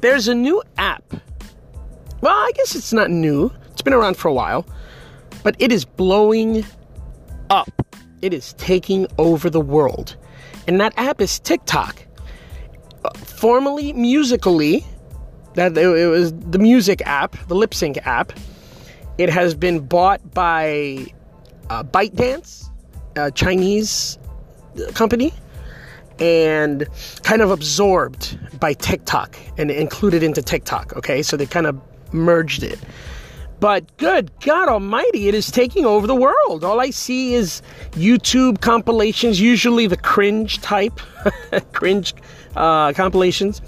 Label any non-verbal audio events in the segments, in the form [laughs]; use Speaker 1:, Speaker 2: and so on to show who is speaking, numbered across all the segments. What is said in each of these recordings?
Speaker 1: there's a new app. Well, I guess it's not new. It's been around for a while, but it is blowing up. It is taking over the world. And that app is TikTok. Uh, formerly Musical.ly, that it was the music app, the lip sync app. It has been bought by uh, ByteDance, a Chinese company, and kind of absorbed by TikTok and included into TikTok. Okay, so they kind of merged it. But good God Almighty, it is taking over the world. All I see is YouTube compilations, usually the cringe type, [laughs] cringe uh, compilations.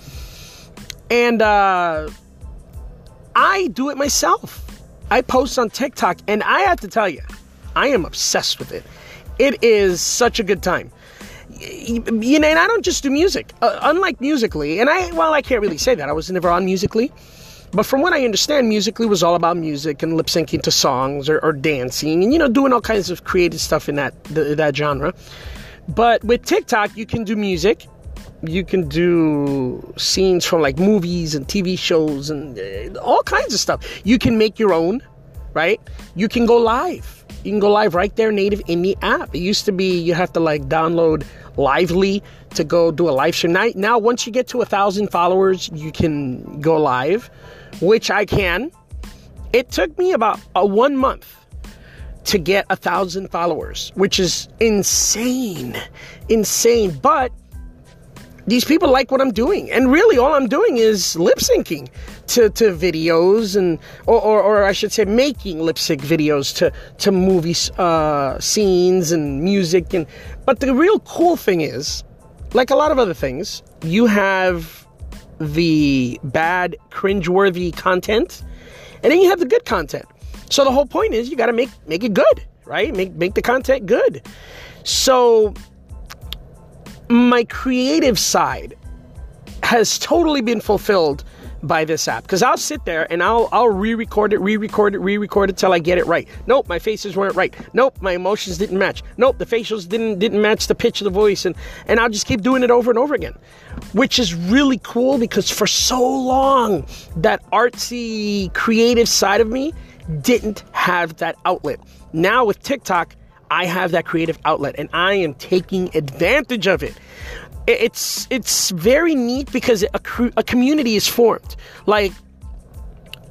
Speaker 1: And uh, I do it myself. I post on TikTok, and I have to tell you, I am obsessed with it. It is such a good time. You know, and I don't just do music. Uh, unlike Musical.ly, and I, well, I can't really say that. I was never on Musical.ly. But from what I understand, Musical.ly was all about music and lip syncing to songs or, or, dancing and, you know, doing all kinds of creative stuff in that, the, that genre. But with TikTok, you can do music you can do scenes from like movies and TV shows and uh, all kinds of stuff. You can make your own, right? You can go live. You can go live right there native in the app. It used to be you have to like download Live.ly to go do a live stream. Now, now once you get to a thousand followers, you can go live, which I can. It took me about a one month to get a thousand followers, which is insane, insane. But these people like what I'm doing. And really, all I'm doing is lip syncing to, to videos and, or, or, or I should say, making lip sync videos to, to movie uh, scenes and music. And, but the real cool thing is, like a lot of other things, you have the bad, cringeworthy content, and then you have the good content. So the whole point is you got to make make it good, right? Make make the content good. So my creative side has totally been fulfilled by this app because I'll sit there and I'll I'll re-record it, re-record it, re-record it till I get it right. Nope, my faces weren't right. Nope, my emotions didn't match. Nope, the facials didn't didn't match the pitch of the voice, and and I'll just keep doing it over and over again, which is really cool because for so long that artsy creative side of me didn't have that outlet. Now with TikTok, I have that creative outlet and I am taking advantage of it. It's it's very neat because a, a community is formed. Like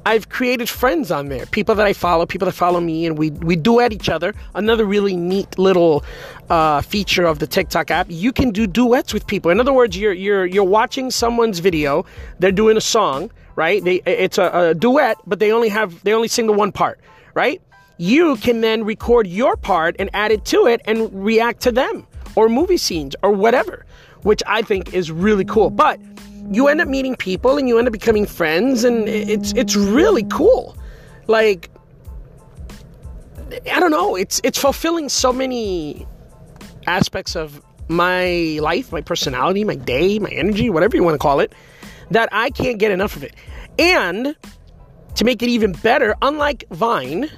Speaker 1: I've created friends on there, people that I follow, people that follow me, and we we duet each other. Another really neat little uh, feature of the TikTok app, you can do duets with people. In other words, you're you're you're watching someone's video, they're doing a song, right? They it's a, a duet, but they only have they only sing the one part, right? You can then record your part and add it to it and react to them or movie scenes or whatever, which I think is really cool. But you end up meeting people and you end up becoming friends and it's it's really cool. Like I don't know, it's it's fulfilling so many aspects of my life, my personality, my day, my energy, whatever you want to call it, that I can't get enough of it. And to make it even better, unlike Vine,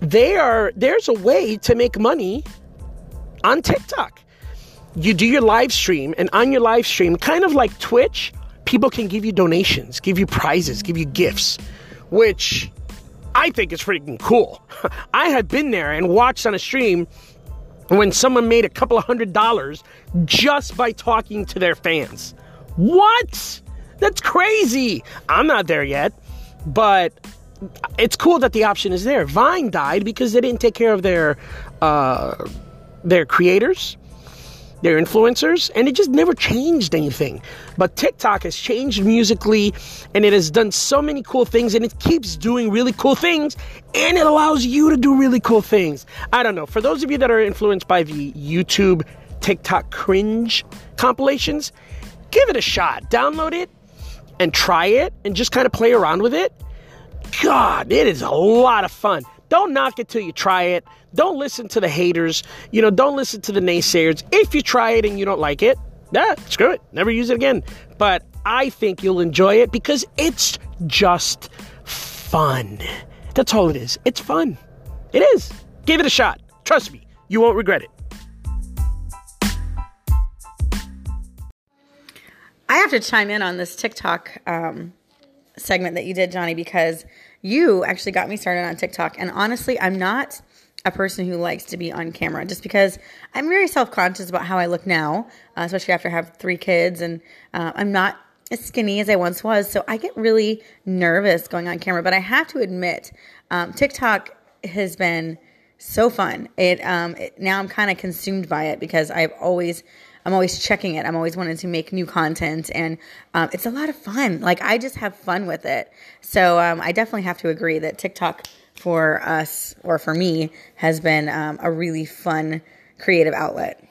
Speaker 1: they are there's a way to make money on TikTok. You do your live stream, and on your live stream, kind of like Twitch, people can give you donations, give you prizes, give you gifts, which I think is freaking cool. [laughs] I have been there and watched on a stream when someone made a couple of hundred dollars just by talking to their fans. What? That's crazy. I'm not there yet, but it's cool that the option is there. Vine died because they didn't take care of their uh, their creators, their influencers, and it just never changed anything. But TikTok has changed musically, and it has done so many cool things, and it keeps doing really cool things, and it allows you to do really cool things. I don't know. For those of you that are influenced by the YouTube TikTok cringe compilations, give it a shot. Download it and try it, and just kind of play around with it God, it is a lot of fun. Don't knock it till you try it. Don't listen to the haters. You know, don't listen to the naysayers. If you try it and you don't like it, nah, screw it. Never use it again. But I think you'll enjoy it because it's just fun. That's all it is. It's fun. It is. Give it a shot. Trust me, you won't regret it.
Speaker 2: I have to chime in on this TikTok um, segment that you did, Johnny, because you actually got me started on TikTok. And honestly, I'm not a person who likes to be on camera just because I'm very self conscious about how I look now, uh, especially after I have three kids and uh, I'm not as skinny as I once was. So I get really nervous going on camera. But I have to admit, um, TikTok has been so fun. It, um, it now I'm kind of consumed by it because I've always I'm always checking it. I'm always wanting to make new content, and um, it's a lot of fun. Like I just have fun with it. So um, I definitely have to agree that TikTok for us or for me has been um, a really fun creative outlet.